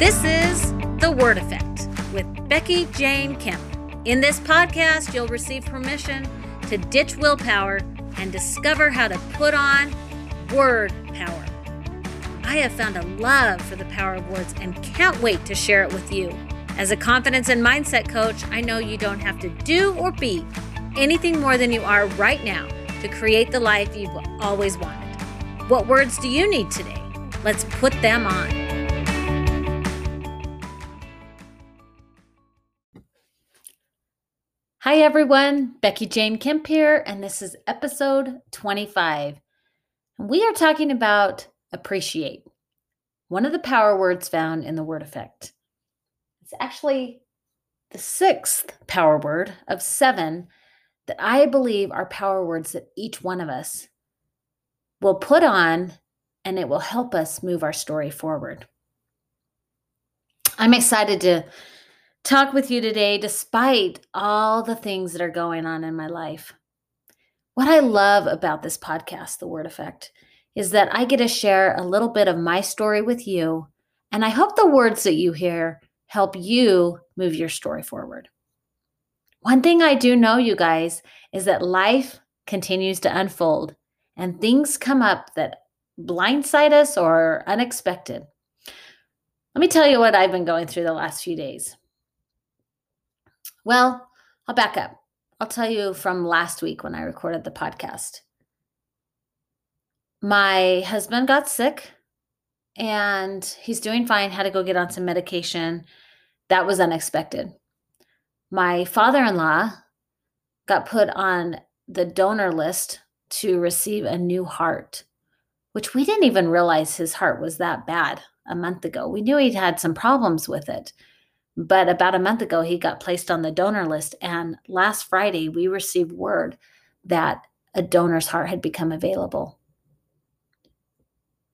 This is The Word Effect with Becky Jane Kemp. In this podcast, you'll receive permission to ditch willpower and discover how to put on word power. I have found a love for the power of words and can't wait to share it with you. As a confidence and mindset coach, I know you don't have to do or be anything more than you are right now to create the life you've always wanted. What words do you need today? Let's put them on. Hi, everyone. Becky Jane Kemp here, and this is episode 25. We are talking about appreciate, one of the power words found in the word effect. It's actually the sixth power word of seven that I believe are power words that each one of us will put on and it will help us move our story forward. I'm excited to talk with you today despite all the things that are going on in my life. What I love about this podcast, The Word Effect, is that I get to share a little bit of my story with you. And I hope the words that you hear help you move your story forward. One thing I do know, you guys, is that life continues to unfold and things come up that blindside us or unexpected. Let me tell you what I've been going through the last few days. Well, I'll back up. I'll tell you from last week when I recorded the podcast. My husband got sick and he's doing fine, had to go get on some medication. That was unexpected. My father in law got put on the donor list to receive a new heart, which we didn't even realize his heart was that bad a month ago. We knew he'd had some problems with it. But about a month ago, he got placed on the donor list. And last Friday, we received word that a donor's heart had become available.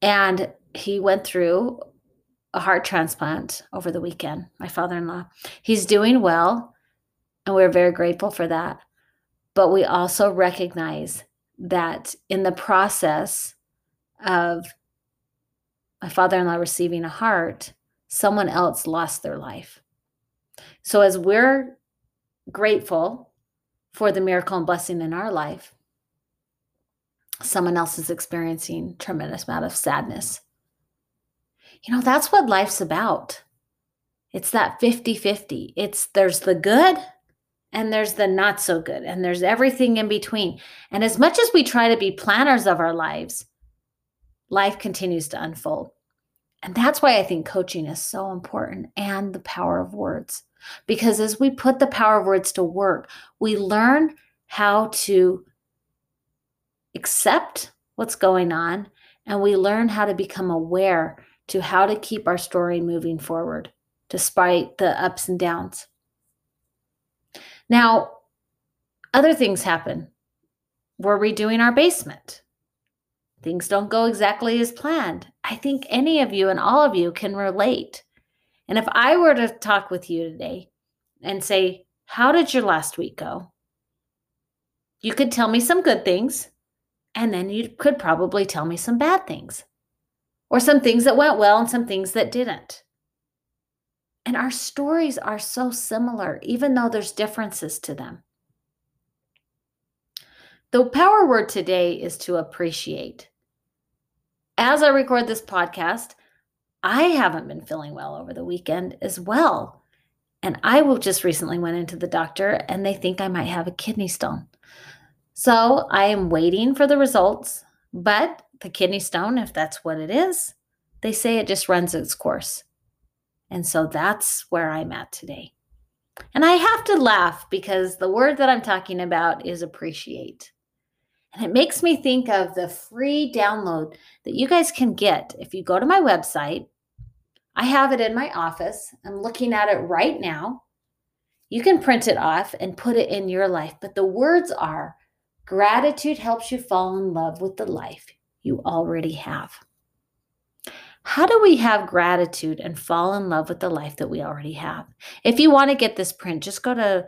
And he went through a heart transplant over the weekend, my father in law. He's doing well, and we're very grateful for that. But we also recognize that in the process of my father in law receiving a heart, someone else lost their life. So, as we're grateful for the miracle and blessing in our life, someone else is experiencing tremendous amount of sadness. You know, that's what life's about. It's that 50-50. It's there's the good and there's the not so good and there's everything in between. And as much as we try to be planners of our lives, life continues to unfold. And that's why I think coaching is so important and the power of words. Because as we put the power of words to work, we learn how to accept what's going on and we learn how to become aware to how to keep our story moving forward despite the ups and downs. Now, other things happen. We're redoing our basement. Things don't go exactly as planned. I think any of you and all of you can relate. And if I were to talk with you today and say, How did your last week go? You could tell me some good things, and then you could probably tell me some bad things, or some things that went well and some things that didn't. And our stories are so similar, even though there's differences to them. The power word today is to appreciate. As I record this podcast, I haven't been feeling well over the weekend as well. And I will just recently went into the doctor and they think I might have a kidney stone. So I am waiting for the results, but the kidney stone, if that's what it is, they say it just runs its course. And so that's where I'm at today. And I have to laugh because the word that I'm talking about is appreciate. And it makes me think of the free download that you guys can get if you go to my website I have it in my office. I'm looking at it right now. You can print it off and put it in your life, but the words are gratitude helps you fall in love with the life you already have. How do we have gratitude and fall in love with the life that we already have? If you want to get this print, just go to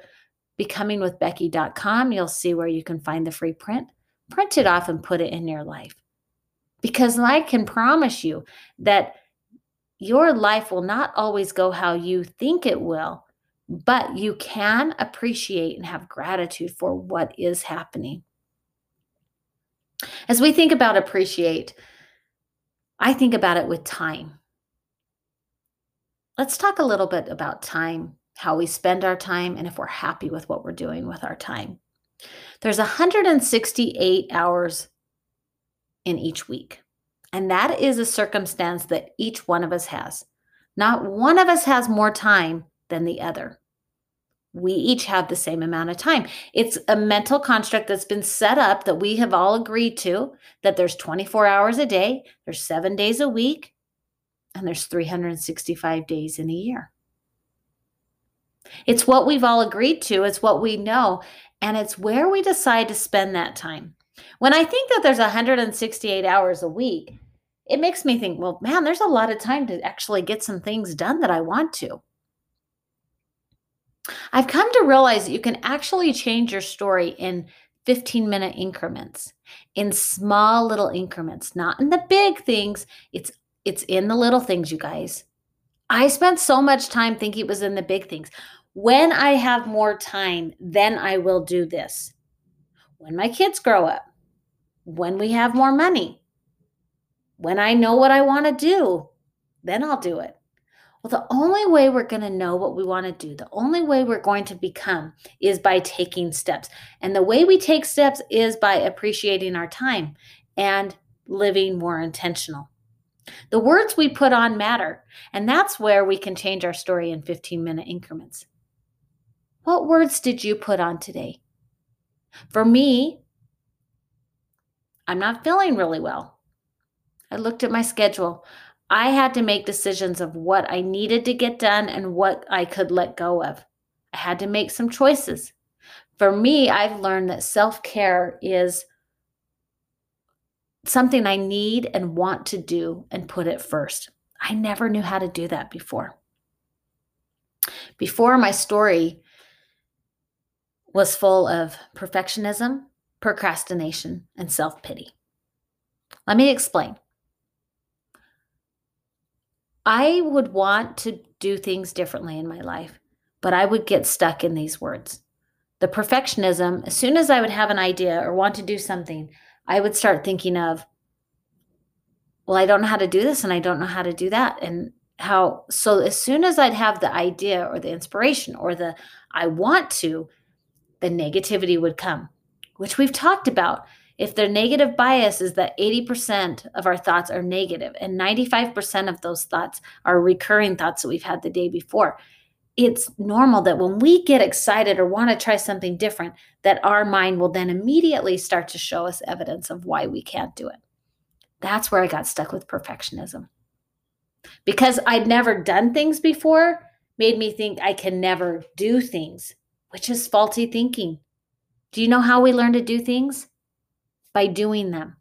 becomingwithbecky.com. You'll see where you can find the free print. Print it off and put it in your life. Because I can promise you that your life will not always go how you think it will, but you can appreciate and have gratitude for what is happening. As we think about appreciate, I think about it with time. Let's talk a little bit about time, how we spend our time, and if we're happy with what we're doing with our time. There's 168 hours in each week. And that is a circumstance that each one of us has. Not one of us has more time than the other. We each have the same amount of time. It's a mental construct that's been set up that we have all agreed to that there's 24 hours a day, there's 7 days a week, and there's 365 days in a year. It's what we've all agreed to, it's what we know, and it's where we decide to spend that time. When I think that there's 168 hours a week, it makes me think, well, man, there's a lot of time to actually get some things done that I want to. I've come to realize that you can actually change your story in 15 minute increments, in small little increments, not in the big things. It's it's in the little things, you guys. I spent so much time thinking it was in the big things. When I have more time, then I will do this. When my kids grow up, when we have more money, when I know what I want to do, then I'll do it. Well, the only way we're going to know what we want to do, the only way we're going to become is by taking steps. And the way we take steps is by appreciating our time and living more intentional. The words we put on matter, and that's where we can change our story in 15 minute increments. What words did you put on today? For me, I'm not feeling really well. I looked at my schedule. I had to make decisions of what I needed to get done and what I could let go of. I had to make some choices. For me, I've learned that self care is something I need and want to do and put it first. I never knew how to do that before. Before, my story was full of perfectionism, procrastination, and self pity. Let me explain. I would want to do things differently in my life, but I would get stuck in these words. The perfectionism, as soon as I would have an idea or want to do something, I would start thinking of, well, I don't know how to do this and I don't know how to do that. And how, so as soon as I'd have the idea or the inspiration or the I want to, the negativity would come which we've talked about. If the negative bias is that 80% of our thoughts are negative and 95% of those thoughts are recurring thoughts that we've had the day before, it's normal that when we get excited or want to try something different, that our mind will then immediately start to show us evidence of why we can't do it. That's where I got stuck with perfectionism. Because I'd never done things before, made me think I can never do things, which is faulty thinking. Do you know how we learn to do things? By doing them.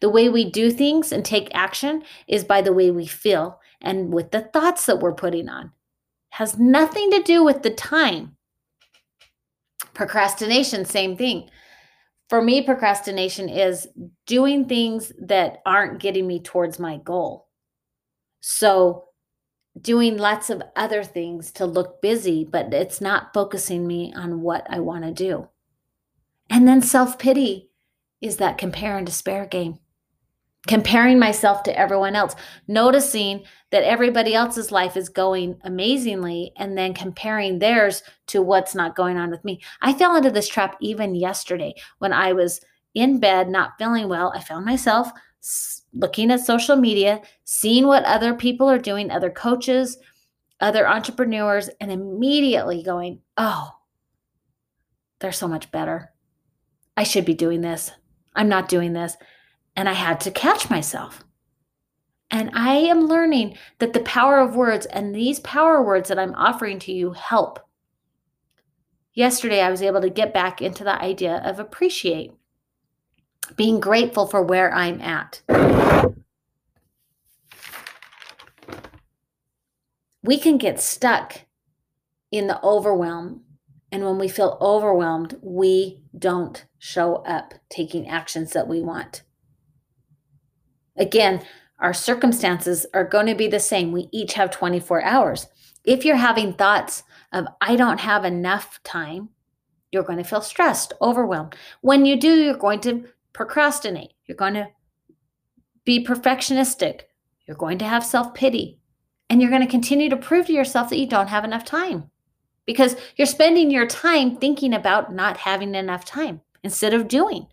The way we do things and take action is by the way we feel and with the thoughts that we're putting on. It has nothing to do with the time. Procrastination, same thing. For me, procrastination is doing things that aren't getting me towards my goal. So, doing lots of other things to look busy, but it's not focusing me on what I want to do. And then self pity is that compare and despair game. Comparing myself to everyone else, noticing that everybody else's life is going amazingly, and then comparing theirs to what's not going on with me. I fell into this trap even yesterday when I was in bed, not feeling well. I found myself looking at social media, seeing what other people are doing, other coaches, other entrepreneurs, and immediately going, oh, they're so much better. I should be doing this. I'm not doing this. And I had to catch myself. And I am learning that the power of words and these power words that I'm offering to you help. Yesterday, I was able to get back into the idea of appreciate, being grateful for where I'm at. We can get stuck in the overwhelm and when we feel overwhelmed, we don't show up taking actions that we want. Again, our circumstances are going to be the same. We each have 24 hours. If you're having thoughts of, I don't have enough time, you're going to feel stressed, overwhelmed. When you do, you're going to procrastinate. You're going to be perfectionistic. You're going to have self pity. And you're going to continue to prove to yourself that you don't have enough time because you're spending your time thinking about not having enough time instead of doing.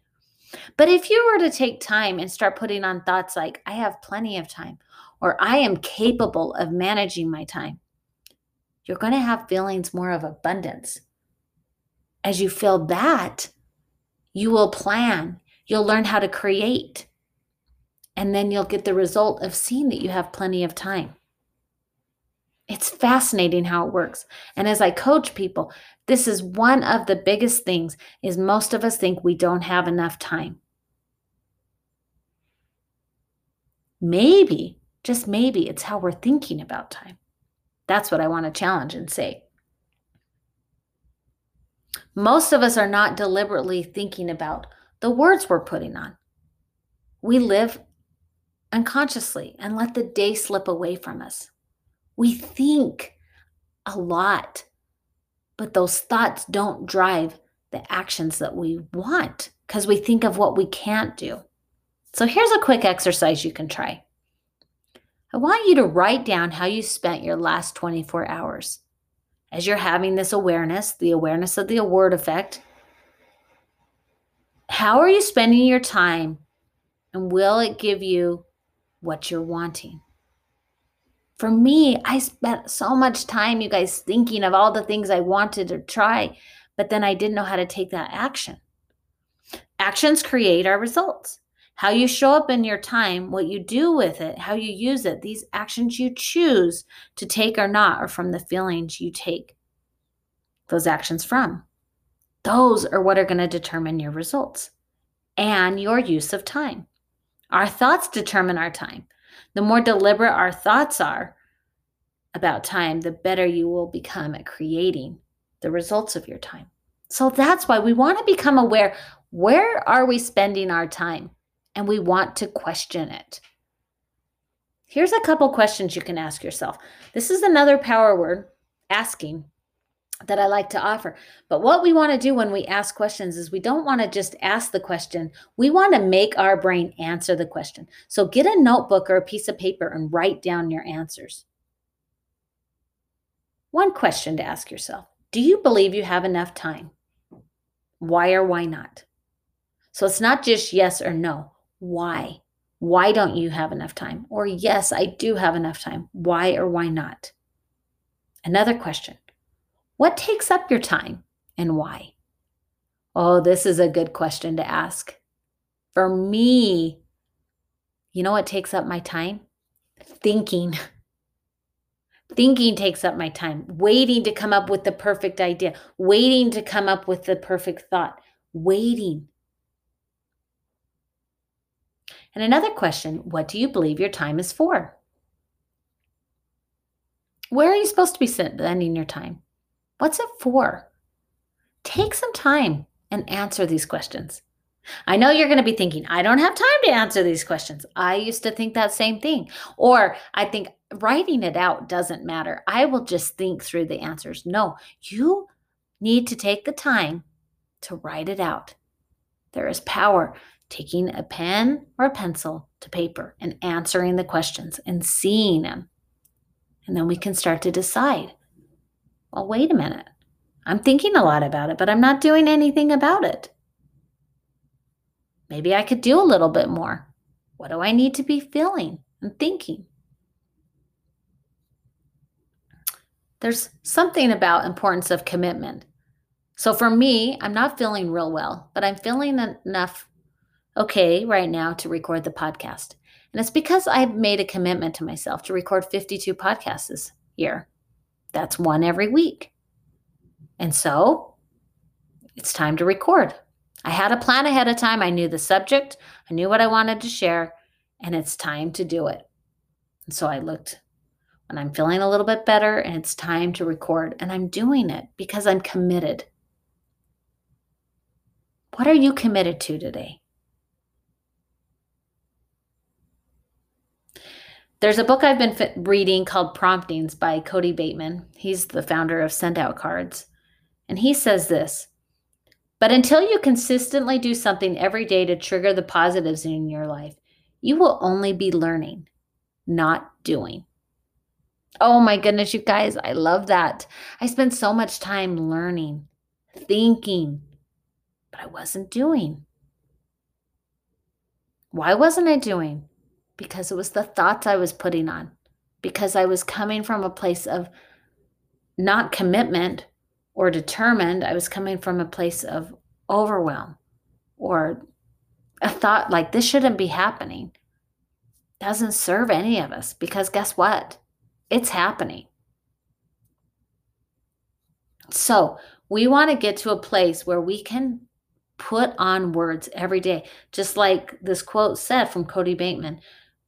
But if you were to take time and start putting on thoughts like, I have plenty of time, or I am capable of managing my time, you're going to have feelings more of abundance. As you feel that, you will plan, you'll learn how to create, and then you'll get the result of seeing that you have plenty of time. It's fascinating how it works. And as I coach people, this is one of the biggest things is most of us think we don't have enough time. Maybe, just maybe it's how we're thinking about time. That's what I want to challenge and say. Most of us are not deliberately thinking about the words we're putting on. We live unconsciously and let the day slip away from us. We think a lot, but those thoughts don't drive the actions that we want because we think of what we can't do. So here's a quick exercise you can try. I want you to write down how you spent your last 24 hours. As you're having this awareness, the awareness of the award effect, how are you spending your time and will it give you what you're wanting? For me, I spent so much time, you guys, thinking of all the things I wanted to try, but then I didn't know how to take that action. Actions create our results. How you show up in your time, what you do with it, how you use it, these actions you choose to take or not are from the feelings you take those actions from. Those are what are going to determine your results and your use of time. Our thoughts determine our time. The more deliberate our thoughts are about time, the better you will become at creating the results of your time. So that's why we want to become aware where are we spending our time? And we want to question it. Here's a couple questions you can ask yourself. This is another power word, asking, that I like to offer. But what we want to do when we ask questions is we don't want to just ask the question. We want to make our brain answer the question. So get a notebook or a piece of paper and write down your answers. One question to ask yourself Do you believe you have enough time? Why or why not? So it's not just yes or no. Why? Why don't you have enough time? Or yes, I do have enough time. Why or why not? Another question what takes up your time and why? Oh, this is a good question to ask. For me, you know what takes up my time? Thinking. Thinking takes up my time, waiting to come up with the perfect idea, waiting to come up with the perfect thought, waiting. And another question what do you believe your time is for? Where are you supposed to be spending your time? What's it for? Take some time and answer these questions. I know you're going to be thinking, I don't have time to answer these questions. I used to think that same thing. Or I think writing it out doesn't matter. I will just think through the answers. No, you need to take the time to write it out. There is power taking a pen or a pencil to paper and answering the questions and seeing them. And then we can start to decide well, wait a minute. I'm thinking a lot about it, but I'm not doing anything about it. Maybe I could do a little bit more. What do I need to be feeling and thinking? There's something about importance of commitment. So for me, I'm not feeling real well, but I'm feeling enough okay right now to record the podcast. And it's because I've made a commitment to myself to record 52 podcasts this year. That's one every week. And so it's time to record. I had a plan ahead of time. I knew the subject, I knew what I wanted to share, and it's time to do it. And so I looked when I'm feeling a little bit better and it's time to record, and I'm doing it because I'm committed. What are you committed to today? There's a book I've been fi- reading called Promptings by Kody Bateman. He's the founder of Send Out Cards. And he says this But until you consistently do something every day to trigger the positives in your life, you will only be learning, not doing. Oh my goodness, you guys, I love that. I spent so much time learning, thinking, but I wasn't doing. Why wasn't I doing? Because it was the thoughts I was putting on, because I was coming from a place of not commitment or determined. I was coming from a place of overwhelm or a thought like this shouldn't be happening. Doesn't serve any of us because guess what? It's happening. So we want to get to a place where we can put on words every day, just like this quote said from Kody Bateman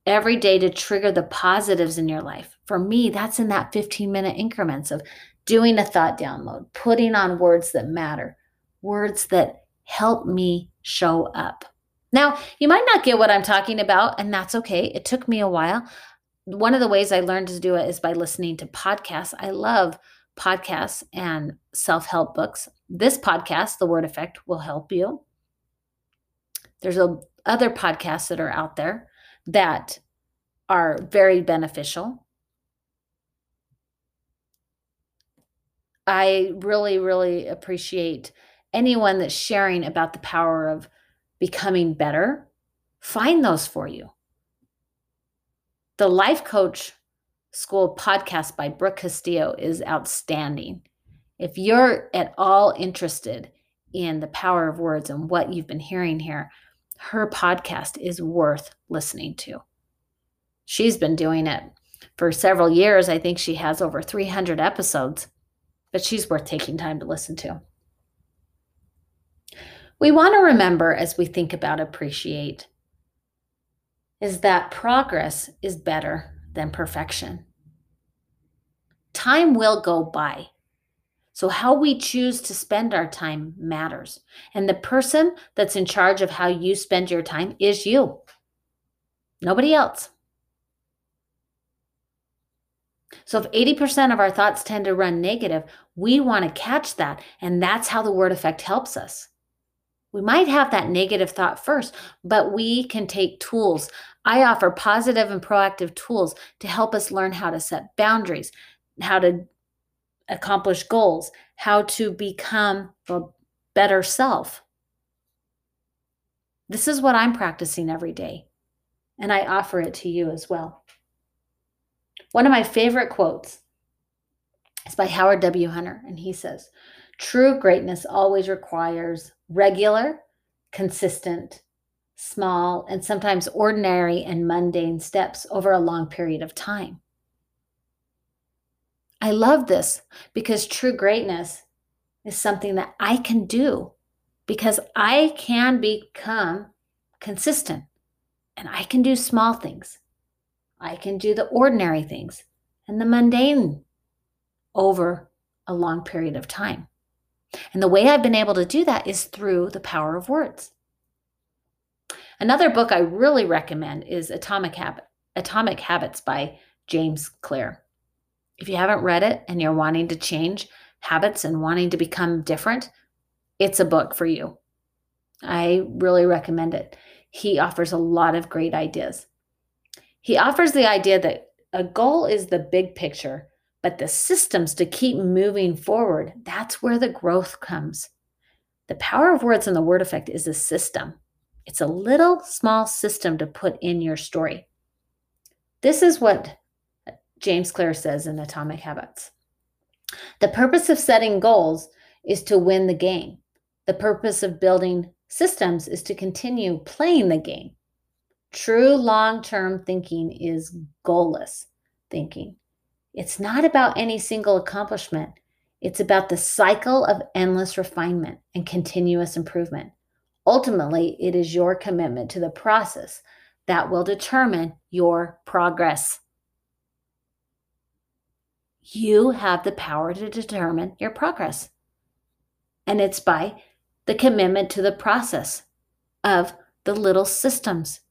every day to trigger the positives in your life. For me, that's in that 15 minute increments of doing a thought download, putting on words that matter, words that help me show up. Now, you might not get what I'm talking about, and that's okay. It took me a while. One of the ways I learned to do it is by listening to podcasts. I love podcasts and self help books. This podcast, The Word Effect, will help you. There's a, other podcasts that are out there that are very beneficial. I really, really appreciate anyone that's sharing about the power of becoming better. Find those for you. The Life Coach School podcast by Brooke Castillo is outstanding. If you're at all interested in the power of words and what you've been hearing here, her podcast is worth listening to. She's been doing it for several years. I think she has over 300 episodes, but she's worth taking time to listen to. We want to remember as we think about appreciate is that progress is better than perfection. Time will go by. So, how we choose to spend our time matters. And the person that's in charge of how you spend your time is you, nobody else. So, if 80% of our thoughts tend to run negative, we want to catch that. And that's how the word effect helps us. We might have that negative thought first, but we can take tools. I offer positive and proactive tools to help us learn how to set boundaries, how to accomplish goals, how to become a better self. This is what I'm practicing every day, and I offer it to you as well. One of my favorite quotes is by Howard W. Hunter, and he says, True greatness always requires regular, consistent, small, and sometimes ordinary and mundane steps over a long period of time. I love this because true greatness is something that I can do because I can become consistent and I can do small things. I can do the ordinary things and the mundane over a long period of time. And the way I've been able to do that is through the power of words. Another book I really recommend is Atomic Habit, Atomic Habits by James Clear. If you haven't read it and you're wanting to change habits and wanting to become different, it's a book for you. I really recommend it. He offers a lot of great ideas. He offers the idea that a goal is the big picture but the systems to keep moving forward, that's where the growth comes. The power of words and the word effect is a system. It's a little small system to put in your story. This is what James Clear says in Atomic Habits. The purpose of setting goals is to win the game. The purpose of building systems is to continue playing the game. True long term thinking is goalless thinking. It's not about any single accomplishment. It's about the cycle of endless refinement and continuous improvement. Ultimately, it is your commitment to the process that will determine your progress. You have the power to determine your progress. And it's by the commitment to the process of the little systems.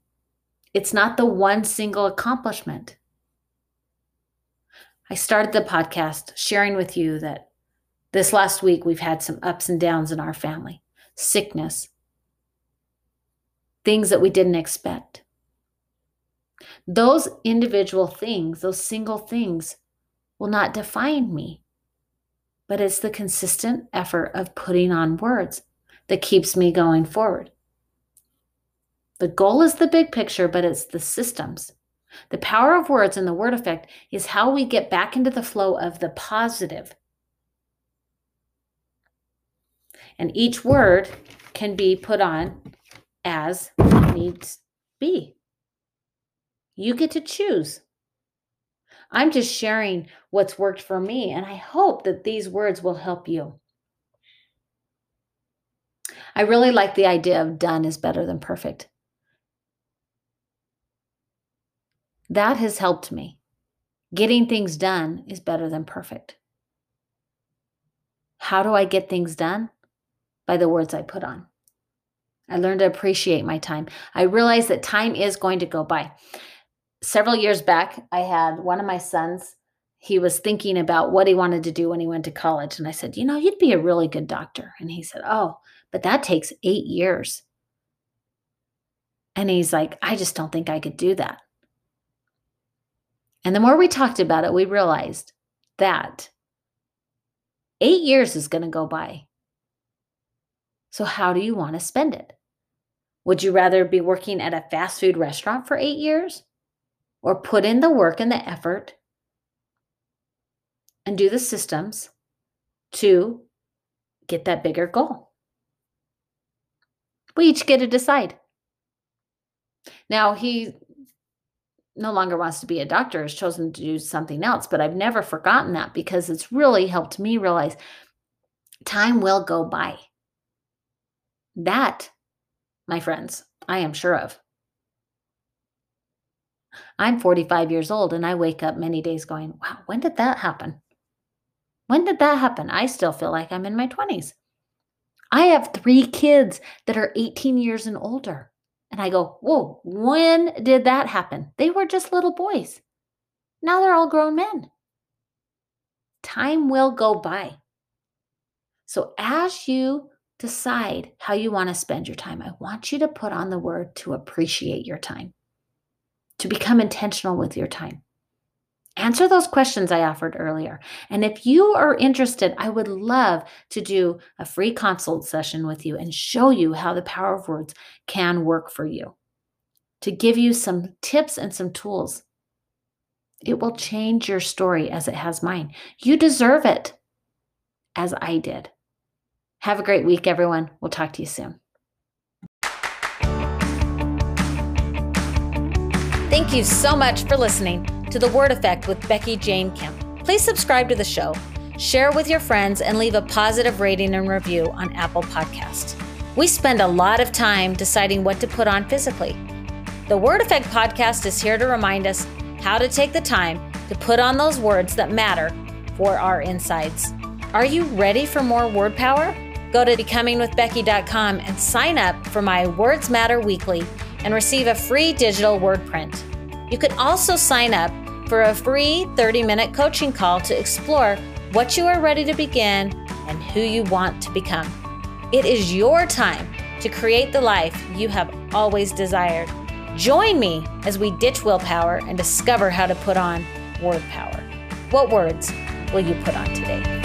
It's not the one single accomplishment. I started the podcast sharing with you that this last week we've had some ups and downs in our family sickness, things that we didn't expect. Those individual things, those single things, will not define me, but it's the consistent effort of putting on words that keeps me going forward. The goal is the big picture, but it's the systems. The power of words and the word effect is how we get back into the flow of the positive. And each word can be put on as needs be. You get to choose. I'm just sharing what's worked for me, and I hope that these words will help you. I really like the idea of done is better than perfect. That has helped me. Getting things done is better than perfect. How do I get things done? By the words I put on. I learned to appreciate my time. I realized that time is going to go by. Several years back, I had one of my sons. He was thinking about what he wanted to do when he went to college. And I said, You know, you'd be a really good doctor. And he said, Oh, but that takes eight years. And he's like, I just don't think I could do that. And the more we talked about it, we realized that eight years is going to go by. So, how do you want to spend it? Would you rather be working at a fast food restaurant for eight years or put in the work and the effort and do the systems to get that bigger goal? We each get to decide. Now, he no longer wants to be a doctor, has chosen to do something else. But I've never forgotten that because it's really helped me realize time will go by. That, my friends, I am sure of. I'm 45 years old and I wake up many days going, wow, when did that happen? When did that happen? I still feel like I'm in my 20s. I have three kids that are 18 years and older. And I go, Whoa, when did that happen? They were just little boys. Now they're all grown men. Time will go by. So as you decide how you want to spend your time, I want you to put on the word to appreciate your time, to become intentional with your time. Answer those questions I offered earlier. And if you are interested, I would love to do a free consult session with you and show you how the power of words can work for you, to give you some tips and some tools. It will change your story as it has mine. You deserve it, as I did. Have a great week, everyone. We'll talk to you soon. Thank you so much for listening to The Word Effect with Becky Jane Kemp. Please subscribe to the show, share with your friends, and leave a positive rating and review on Apple Podcasts. We spend a lot of time deciding what to put on physically. The Word Effect podcast is here to remind us how to take the time to put on those words that matter for our insides. Are you ready for more word power? Go to becomingwithbecky.com and sign up for my Words Matter Weekly and receive a free digital word print. You can also sign up for a free 30 minute coaching call to explore what you are ready to begin and who you want to become. It is your time to create the life you have always desired. Join me as we ditch willpower and discover how to put on word power. What words will you put on today?